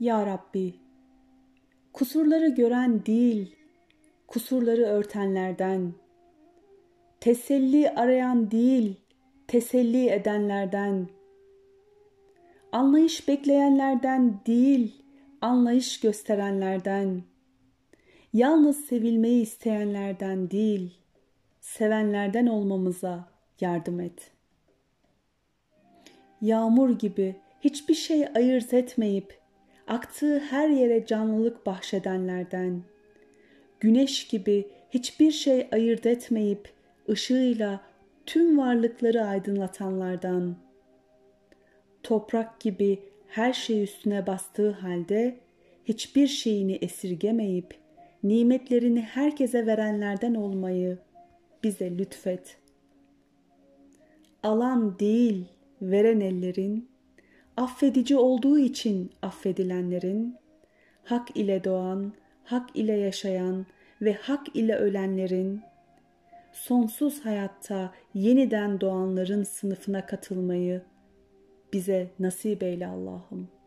Ya Rabbi, kusurları gören değil, kusurları örtenlerden, teselli arayan değil, teselli edenlerden, anlayış bekleyenlerden değil, anlayış gösterenlerden, yalnız sevilmeyi isteyenlerden değil, sevenlerden olmamıza yardım et. Yağmur gibi hiçbir şey ayırt etmeyip aktığı her yere canlılık bahşedenlerden, güneş gibi hiçbir şey ayırt etmeyip ışığıyla tüm varlıkları aydınlatanlardan, toprak gibi her şey üstüne bastığı halde hiçbir şeyini esirgemeyip nimetlerini herkese verenlerden olmayı bize lütfet. Alan değil, veren ellerin, affedici olduğu için affedilenlerin, hak ile doğan, hak ile yaşayan ve hak ile ölenlerin, sonsuz hayatta yeniden doğanların sınıfına katılmayı bize nasip eyle Allah'ım.''